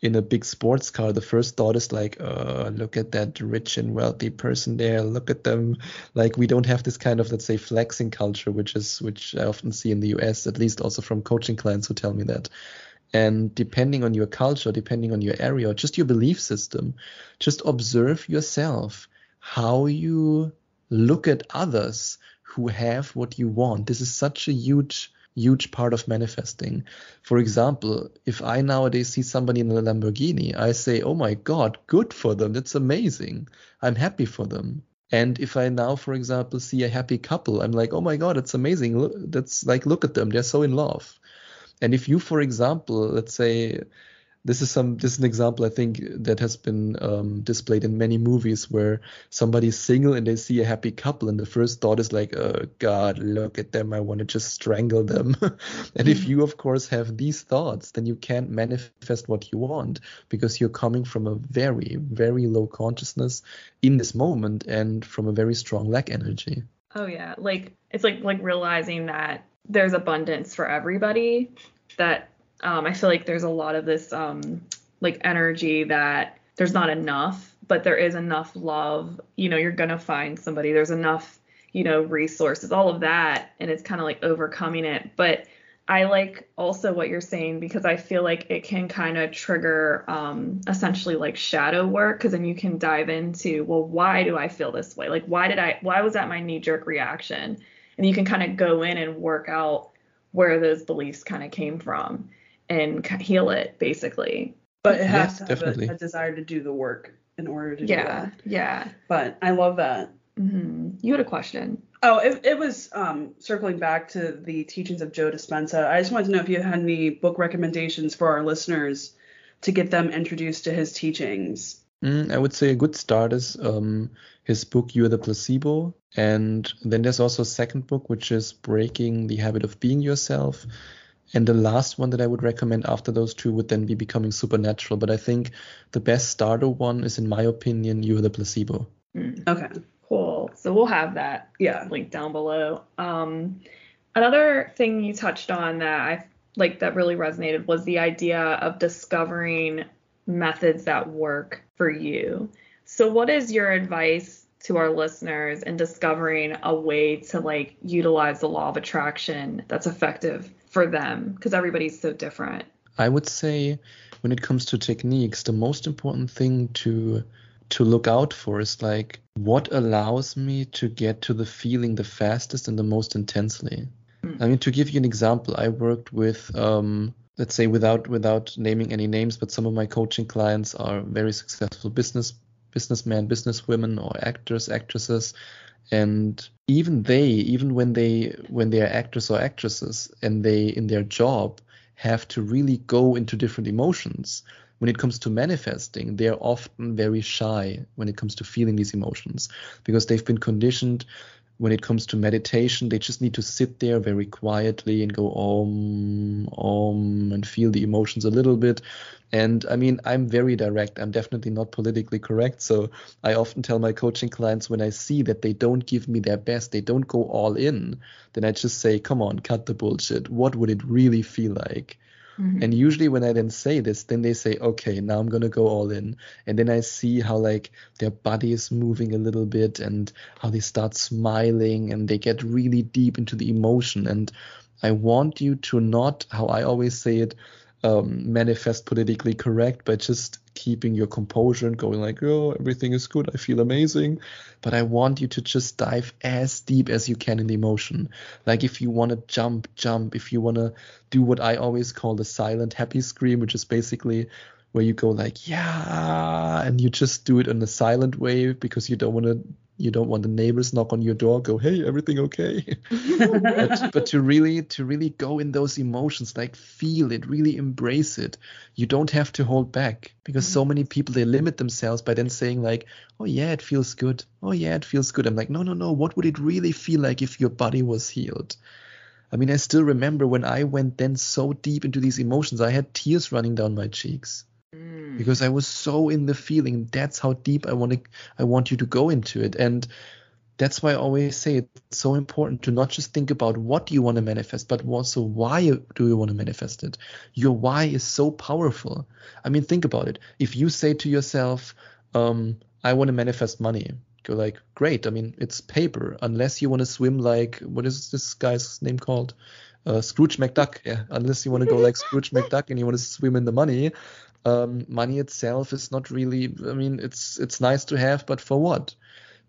C: in a big sports car, the first thought is like, uh, look at that rich and wealthy person there. Look at them. Like we don't have this kind of, let's say, flexing culture, which is which I often see in the US, at least also from coaching clients who tell me that. And depending on your culture, depending on your area, just your belief system, just observe yourself how you look at others who have what you want. This is such a huge huge part of manifesting. For example, if I nowadays see somebody in a Lamborghini, I say, oh my God, good for them. That's amazing. I'm happy for them. And if I now, for example, see a happy couple, I'm like, oh my God, it's amazing. Look, that's like, look at them. They're so in love. And if you, for example, let's say this is some this is an example I think that has been um, displayed in many movies where somebody's single and they see a happy couple and the first thought is like, oh God, look at them, I want to just strangle them. and if you of course have these thoughts, then you can't manifest what you want because you're coming from a very very low consciousness in this moment and from a very strong lack energy.
A: Oh yeah, like it's like like realizing that there's abundance for everybody that um, I feel like there's a lot of this um, like energy that there's not enough, but there is enough love. You know, you're gonna find somebody. There's enough, you know, resources, all of that, and it's kind of like overcoming it. But I like also what you're saying because I feel like it can kind of trigger um, essentially like shadow work because then you can dive into, well, why do I feel this way? Like, why did I, why was that my knee jerk reaction? And you can kind of go in and work out where those beliefs kind of came from and heal it basically.
B: But it has to have definitely. a, a, desire to do the work in order to
A: yeah,
B: do
A: Yeah, yeah.
B: But I love that.
A: Mm-hmm. You had a question.
B: Oh, it, it was um, circling back to the teachings of Joe Dispenza. I just wanted to know if you had any book recommendations for our listeners to get them introduced to his teachings.
C: Mm, I would say a good start is um, his book "You're the Placebo," and then there's also a second book which is "Breaking the Habit of Being Yourself." And the last one that I would recommend after those two would then be Becoming Supernatural. But I think the best starter one is, in my opinion, You're the Placebo.
A: Mm. Okay, cool. So we'll have that yeah link down below. Um, another thing you touched on that I like that really resonated was the idea of discovering methods that work for you. So what is your advice to our listeners in discovering a way to like utilize the law of attraction that's effective for them because everybody's so different.
C: I would say when it comes to techniques, the most important thing to to look out for is like what allows me to get to the feeling the fastest and the most intensely. Mm. I mean, to give you an example, I worked with um, let's say without without naming any names, but some of my coaching clients are very successful business businessmen, businesswomen, or actors, actresses and even they even when they when they are actors or actresses and they in their job have to really go into different emotions when it comes to manifesting they're often very shy when it comes to feeling these emotions because they've been conditioned when it comes to meditation, they just need to sit there very quietly and go om, om, and feel the emotions a little bit. And I mean, I'm very direct. I'm definitely not politically correct. So I often tell my coaching clients when I see that they don't give me their best, they don't go all in, then I just say, come on, cut the bullshit. What would it really feel like? Mm-hmm. And usually when I then say this, then they say, okay, now I'm to go all in. And then I see how like their body is moving a little bit and how they start smiling and they get really deep into the emotion. And I want you to not, how I always say it, um, manifest politically correct but just keeping your composure and going like, oh, everything is good. I feel amazing. But I want you to just dive as deep as you can in the emotion. Like if you want to jump, jump. If you want to do what I always call the silent happy scream, which is basically where you go like, yeah, and you just do it in a silent way because you don't want to you don't want the neighbors knock on your door go hey everything okay? But, but to really to really go in those emotions like feel it really embrace it you don't have to hold back because so many mm-hmm. people they limit themselves by then saying like oh yeah it feels good. Oh yeah it feels good. I'm like no no no. What would it really feel like if your body was healed? I mean, I still remember when I went then so deep into these emotions, I had tears running down my cheeks. Mm. because I was so in the feeling. That's how deep I want to I want you to go into it. And that's why I always say it's so important to not just think about what you want to manifest, but also why do you want to manifest it. Your why is so powerful. I mean, think about it. If you say to yourself, um, I want to manifest money, go like, great. I mean, it's paper. Unless you want to swim like, what is this guy's name called? Uh, Scrooge McDuck. Yeah. Unless you want to go like Scrooge McDuck and you want to swim in the money, um, money itself is not really i mean it's it's nice to have but for what?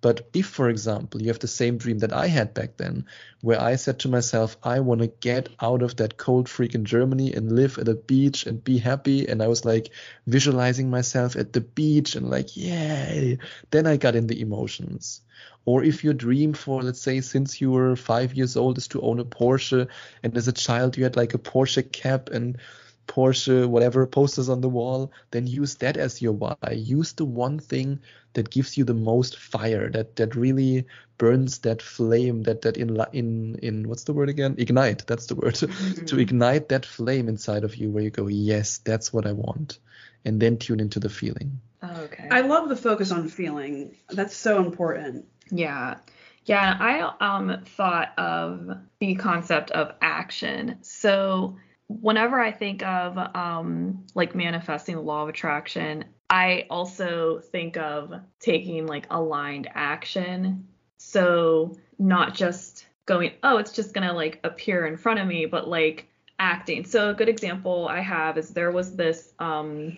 C: But if for example you have the same dream that i had back then where i said to myself i want to get out of that cold freaking germany and live at a beach and be happy and i was like visualizing myself at the beach and like yay! Then i got in the emotions. Or if your dream for let's say since you were five years old is to own a porsche and as a child you had like a porsche cap and Porsche, whatever posters on the wall, then use that as your why. Use the one thing that gives you the most fire, that that really burns that flame, that that in in in what's the word again? Ignite. That's the word. Mm-hmm. to ignite that flame inside of you, where you go, yes, that's what I want, and then tune into the feeling.
B: Oh, okay. I love the focus on feeling. That's so important.
A: Yeah. Yeah, I um thought of the concept of action. So whenever I think of um, like manifesting the law of attraction, I also think of taking like aligned action. So not just going, oh, it's just gonna like appear in front of me, but like acting. So a good example I have is there was this um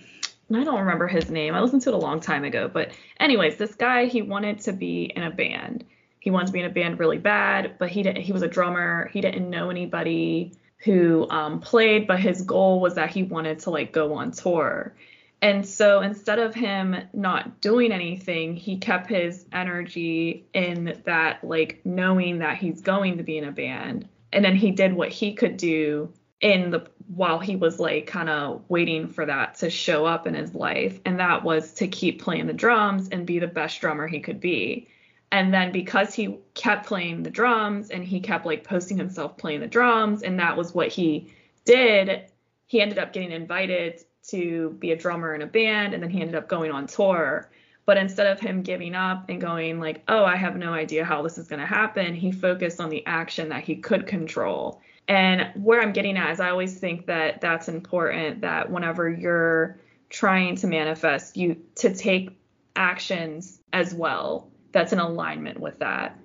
A: I don't remember his name. I listened to it a long time ago, but anyways, this guy he wanted to be in a band. He wanted to be in a band really bad, but he didn't he was a drummer. He didn't know anybody who um, played, but his goal was that he wanted to like go on tour. And so instead of him not doing anything, he kept his energy in that like knowing that he's going to be in a band. And then he did what he could do in the while he was like kind of waiting for that to show up in his life and that was to keep playing the drums and be the best drummer he could be and then because he kept playing the drums and he kept like posting himself playing the drums and that was what he did he ended up getting invited to be a drummer in a band and then he ended up going on tour. But instead of him giving up and going like oh i have no idea how this is going to happen he focused on the action that he could control. And where i'm getting at is i always think that that's important that whenever you're trying to manifest you to take actions as well that's in alignment with that.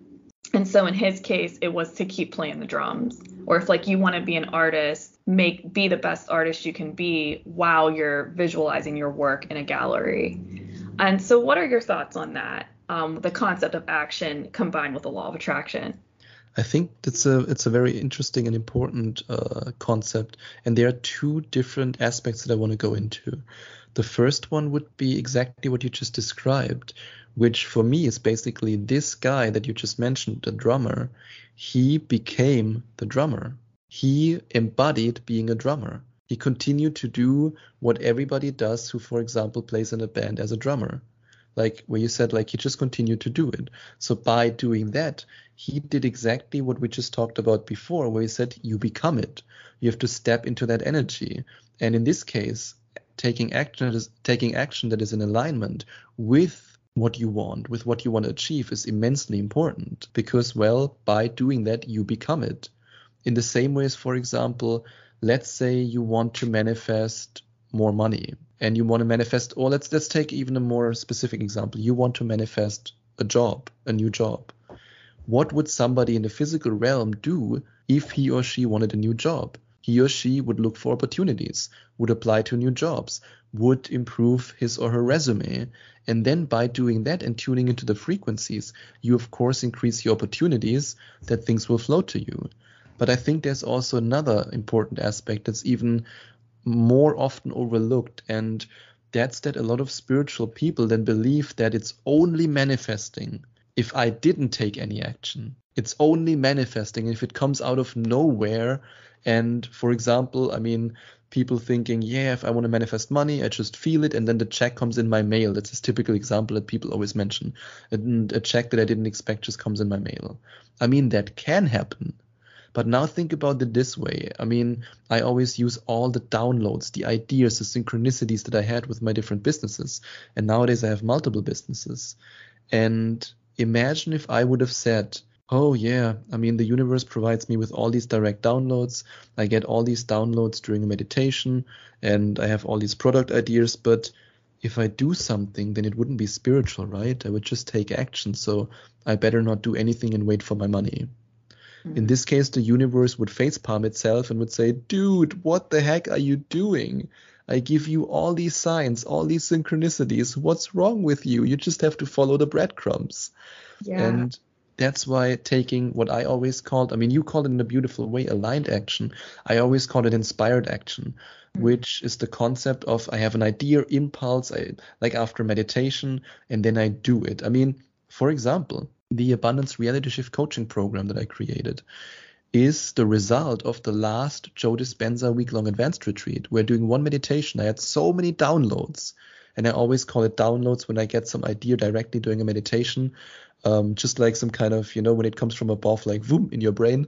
A: And so in his case, it was to keep playing the drums. Or if like you want to be an artist, make be the best artist you can be while you're visualizing your work in a gallery. And so what are your thoughts on that? Um, the concept of action combined with the law of attraction.
C: I think that's a it's a very interesting and important uh, concept, and there are two different aspects that I want to go into. The first one would be exactly what you just described, which for me is basically this guy that you just mentioned, the drummer. He became the drummer. He embodied being a drummer. He continued to do what everybody does who, for example, plays in a band as a drummer. Like where you said, like he just continued to do it. So by doing that, he did exactly what we just talked about before, where he said, you become it. You have to step into that energy. And in this case, taking action taking action that is in alignment with what you want, with what you want to achieve is immensely important because, well, by doing that, you become it. In the same way as, for example, let's say you want to manifest more money and you want to manifest or let's let's take even a more specific example. You want to manifest a job a new job. What would somebody in the physical realm do if he or she wanted a new job? He or she would look for opportunities would apply to new jobs would improve his or her resume. And then by doing that and tuning into the frequencies you of course increase your opportunities that things will flow to you. But i think there's also another important aspect that's even more often overlooked and that's that a lot of spiritual people then believe that it's only manifesting if I didn't take any action. It's only manifesting if it comes out of nowhere. And for example, I mean, people thinking, yeah, if I want to manifest money, I just feel it and then the check comes in my mail. That's a typical example that people always mention. And a check that I didn't expect just comes in my mail. I mean, that can happen. But now think about it this way. I mean, I always use all the downloads, the ideas, the synchronicities that I had with my different businesses. And nowadays I have multiple businesses. And imagine if I would have said, oh, yeah, I mean, the universe provides me with all these direct downloads. I get all these downloads during a meditation and I have all these product ideas. But if I do something, then it wouldn't be spiritual, right? I would just take action. So I better not do anything and wait for my money. In mm-hmm. this case, the universe would facepalm itself and would say, dude, what the heck are you doing? I give you all these signs, all these synchronicities. What's wrong with you? You just have to follow the breadcrumbs.
A: Yeah.
C: And that's why taking what I always called, I mean, you called it in a beautiful way, aligned action. I always call it inspired action, hmm. which is the concept of I have an idea, impulse, I, like after meditation, and then I do it. I mean, for example, the Abundance Reality Shift coaching program that I created is the result of the last Joe Dispenza week long advanced retreat. We're doing one meditation. I had so many downloads, and I always call it downloads when I get some idea directly during a meditation, um, just like some kind of, you know, when it comes from above, like boom in your brain.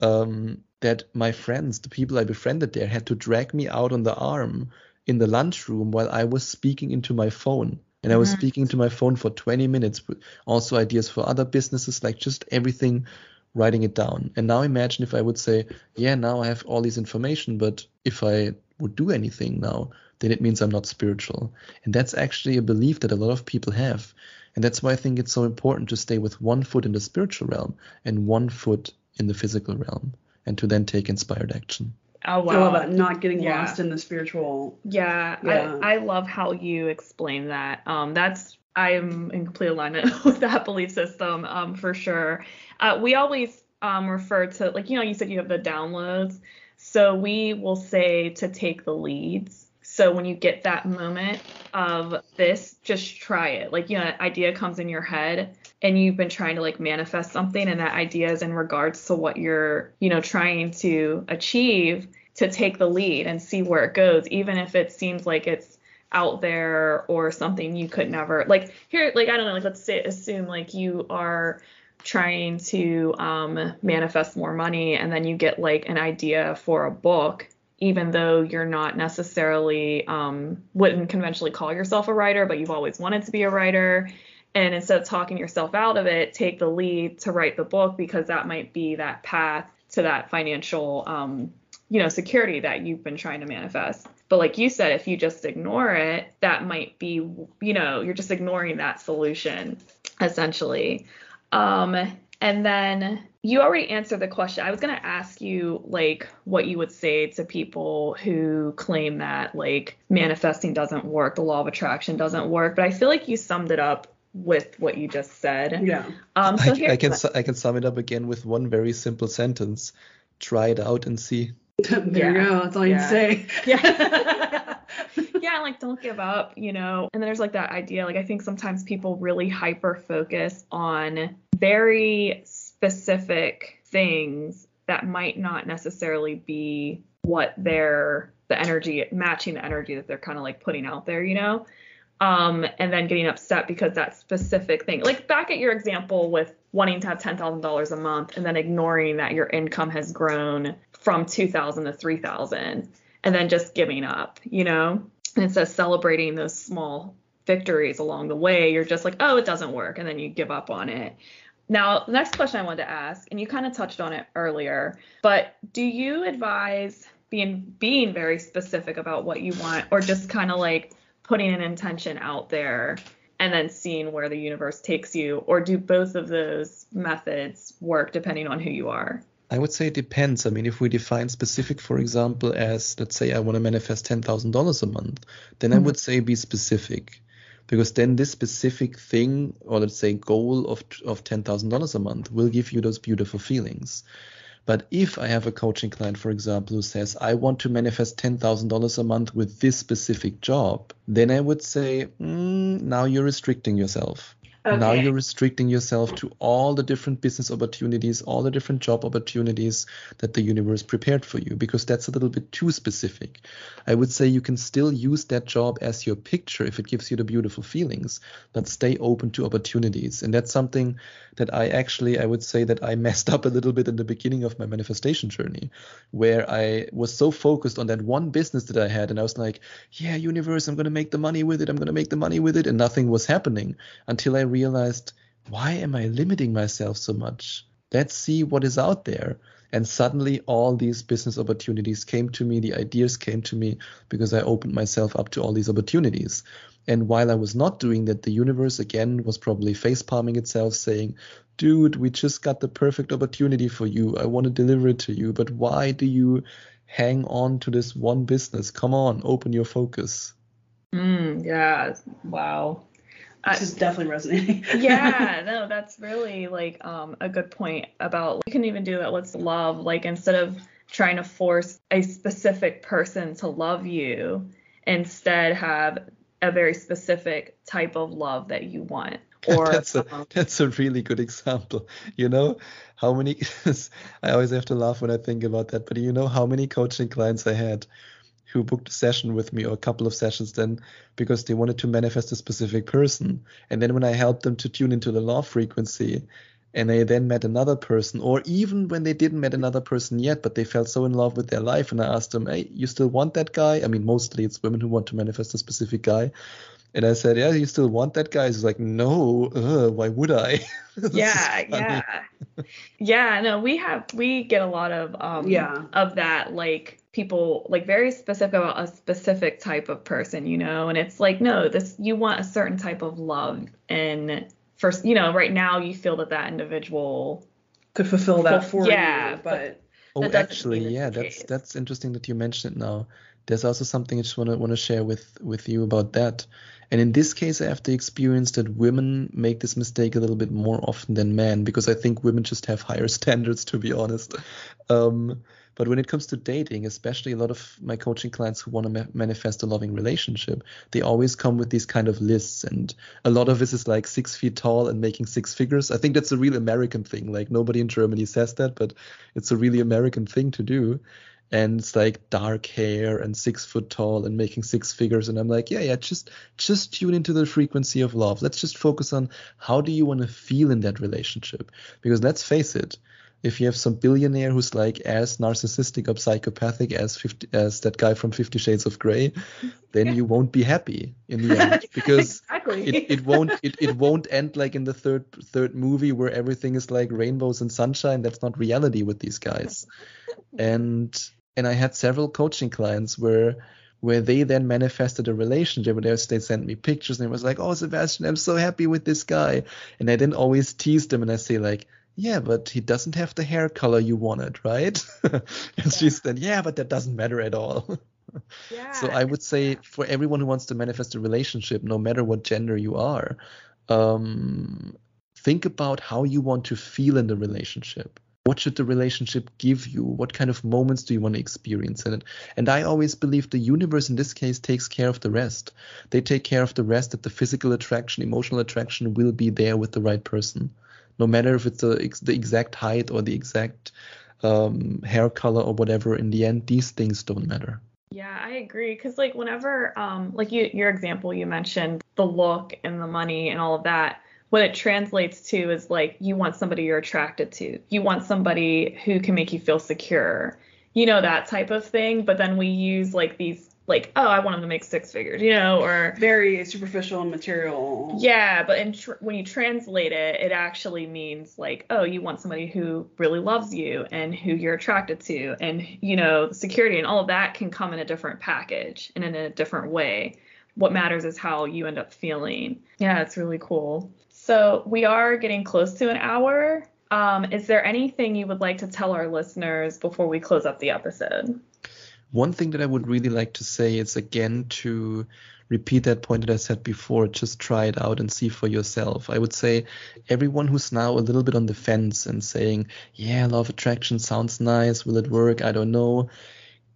C: Um, that my friends, the people I befriended there, had to drag me out on the arm in the lunchroom while I was speaking into my phone and I was
A: Mhm.
C: speaking to my phone for 20 minutes also ideas for other businesses, like just everything, writing it down. And now imagine if I would say, yeah, now I have all this information, but if I would do anything now, then it means I'm not spiritual. And that's actually a belief that a lot of people have. And that's why I think it's so important to stay with one foot in the spiritual realm and one foot in the physical realm and to then take inspired action.
A: Oh wow!
B: I love that. Not getting
A: Yeah.
B: lost in the spiritual.
A: Yeah,
B: Yeah.
A: I, I love how you explain that. Um, that's I'm in complete alignment with that belief system, um, for sure. Uh, we always um refer to like you know you said you have the downloads, so we will say to take the leads. So when you get that moment of this, just try it. Like you know, an idea comes in your head and you've been trying to like manifest something and that idea is in regards to what you're you know trying to achieve to take the lead and see where it goes even if it seems like it's out there or something you could never like here like i don't know like let's say assume like you are trying to um, manifest more money and then you get like an idea for a book even though you're not necessarily um, wouldn't conventionally call yourself a writer but you've always wanted to be a writer. And instead of talking yourself out of it take the lead to write the book because that might be that path to that financial um, you know security that you've been trying to manifest but like you said if you just ignore it that might be you know you're just ignoring that solution essentially um and then you already answered the question i was going to ask you like what you would say to people who claim that like manifesting doesn't work the law of attraction doesn't work but i feel like you summed it up with what you just said
B: Yeah.
A: um so
C: I, I can I can sum it up again with one very simple sentence: try it out and see.
B: There
A: Yeah.
B: you go. That's all you
A: Yeah.
B: say.
A: yeah yeah like don't give up you know and then there's like that idea like i think sometimes people really hyper focus on very specific things that might not necessarily be what they're the energy matching the energy that they're kind of like putting out there you know um and then getting upset because that specific thing like back at your example with wanting to have $10,000 a month and then ignoring that your income has grown from 2000 to 3000 and then just giving up, you know? And instead of celebrating those small victories along the way, you're just like, oh, it doesn't work. And then you give up on it. Now, the next question I wanted to ask, and you kind of touched on it earlier, but do you advise being being very specific about what you want or just kind of like putting an intention out there and then seeing where the universe takes you or do both of those methods work depending on who you are
C: I would say it depends. I mean, if we define specific, for example, as let's say I want to manifest $10,000 a month, then mm-hmm. I would say be specific. Because then this specific thing, or let's say goal of, of $10,000 a month, will give you those beautiful feelings. But if I have a coaching client, for example, who says, I want to manifest $10,000 a month with this specific job, then I would say, mm, now you're restricting yourself. Okay. Now you're restricting yourself to all the different business opportunities, all the different job opportunities that the universe prepared for you, because that's a little bit too specific. I would say you can still use that job as your picture if it gives you the beautiful feelings, but stay open to opportunities. And that's something that I actually, I would say that I messed up a little bit in the beginning of my manifestation journey, where I was so focused on that one business that I had. And I was like, yeah, universe, I'm going to make the money with it. I'm going to make the money with it. And nothing was happening until I realized, why am I limiting myself so much? Let's see what is out there. And suddenly, all these business opportunities came to me, the ideas came to me because I opened myself up to all these opportunities. And while I was not doing that, the universe again was probably face palming itself, saying, Dude, we just got the perfect opportunity for you. I want to deliver it to you. But why do you hang on to this one business? Come on, open your focus.
A: Mm, yeah. Wow.
B: This is definitely resonating.
A: yeah, no, that's really like um, a good point about You can even do that with love. Like instead of trying to force a specific person to love you, instead have a very specific type of love that you want.
C: Or that's a um, that's a really good example. You know how many? I always have to laugh when I think about that. But you know how many coaching clients I had who booked a session with me or a couple of sessions then because they wanted to manifest a specific person. And then when I helped them to tune into the law frequency and they then met another person, or even when they didn't met another person yet, but they felt so in love with their life, and I asked them, Hey, you still want that guy? I mean, mostly it's women who want to manifest a specific guy. And I said, Yeah, you still want that guy? He's like, No, uh, why would I?
A: yeah, yeah. yeah, no, we have we get a lot of um yeah. of that like people like very specific about a specific type of person, you know, and it's like no, this you want a certain type of love and first, you know, right now you feel that that individual
B: could fulfill that for yeah, you, but,
C: but oh, actually, yeah, that's that's interesting that you mentioned it now. There's also something I just want to want to share with with you about that. And in this case, I have the experience that women make this mistake a little bit more often than men because I think women just have higher standards, to be honest. Um, but when it comes to dating, especially a lot of my coaching clients who want to ma- manifest a loving relationship, they always come with these kind of lists. And a lot of this is like six feet tall and making six figures. I think that's a real American thing. Like nobody in Germany says that, but it's a really American thing to do. And it's like dark hair and six foot tall and making six figures. And I'm like, yeah, yeah, just just tune into the frequency of love. Let's just focus on how do you want to feel in that relationship? Because let's face it, if you have some billionaire who's like as narcissistic or psychopathic as 50, as that guy from Fifty Shades of Grey, then you won't be happy in the end because exactly. it, it won't it, it won't end like in the third third movie where everything is like rainbows and sunshine. That's not reality with these guys. And and I had several coaching clients where where they then manifested a relationship where they sent me pictures and it was like, oh Sebastian, I'm so happy with this guy. And I didn't always tease them and I say like yeah, but he doesn't have the hair color you wanted, right? and yeah. she said, yeah, but that doesn't matter at all. yeah. So I would say for everyone who wants to manifest a relationship, no matter what gender you are, um, think about how you want to feel in the relationship. What should the relationship give you? What kind of moments do you want to experience in it? And I always believe the universe in this case takes care of the rest. They take care of the rest that the physical attraction, emotional attraction will be there with the right person no matter if it's the, the exact height or the exact um, hair color or whatever. In the end, these things don't matter.
A: Yeah, I agree. Cause like whenever, um, like you, your example, you mentioned the look and the money and all of that. What it translates to is like you want somebody you're attracted to. You want somebody who can make you feel secure. you know, that type of thing. But then we use like these like oh i want them to make six figures you know or
B: very superficial and material.
A: Yeah but in tr- when you translate it it actually means like oh you want somebody who really loves you and who you're attracted to and you know security and all of that can come in a different package and in a different way. What matters is how you end up feeling. Yeah it's really cool. So we are getting close to an hour. Um, is there anything you would like to tell our listeners before we close up the episode
C: one thing that I would really like to say is again to repeat that point that I said before, just try it out and see for yourself. I would say everyone who's now a little bit on the fence and saying, yeah, law of attraction sounds nice, will it work? I don't know.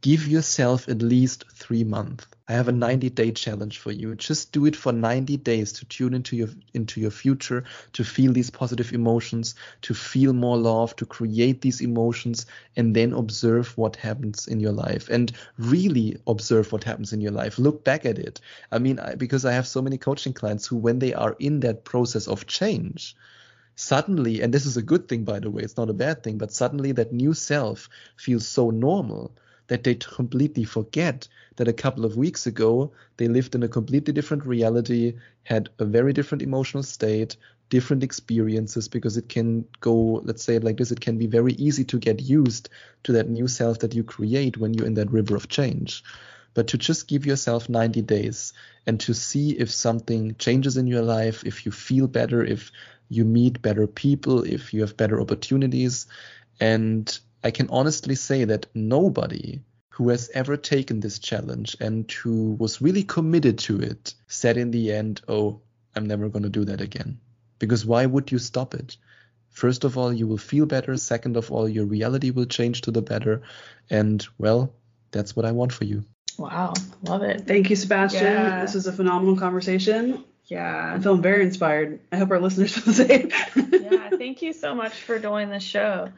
C: Give yourself at least three months I have a 90 day challenge for you. Just do it for 90 days to tune into your into your future, to feel these positive emotions, to feel more love, to create these emotions and then observe what happens in your life and really observe what happens in your life. Look back at it. I mean, I, because I have so many coaching clients who when they are in that process of change, suddenly and this is a good thing by the way, it's not a bad thing, but suddenly that new self feels so normal that they completely forget that a couple of weeks ago they lived in a completely different reality, had a very different emotional state, different experiences, because it can go, let's say it like this, it can be very easy to get used to that new self that you create when you're in that river of change. But to just give yourself 90 days and to see if something changes in your life, if you feel better, if you meet better people, if you have better opportunities. And I can honestly say that nobody who has ever taken this challenge and who was really committed to it said in the end, Oh, I'm never going to do that again. Because why would you stop it? First of all, you will feel better. Second of all, your reality will change to the better. And well, that's what I want for you.
A: Wow. Love it.
B: Thank you, Sebastian. Yeah. This was a phenomenal conversation.
A: Yeah.
B: I'm feeling very inspired. I hope our listeners feel the same.
A: yeah. Thank you so much for doing the show.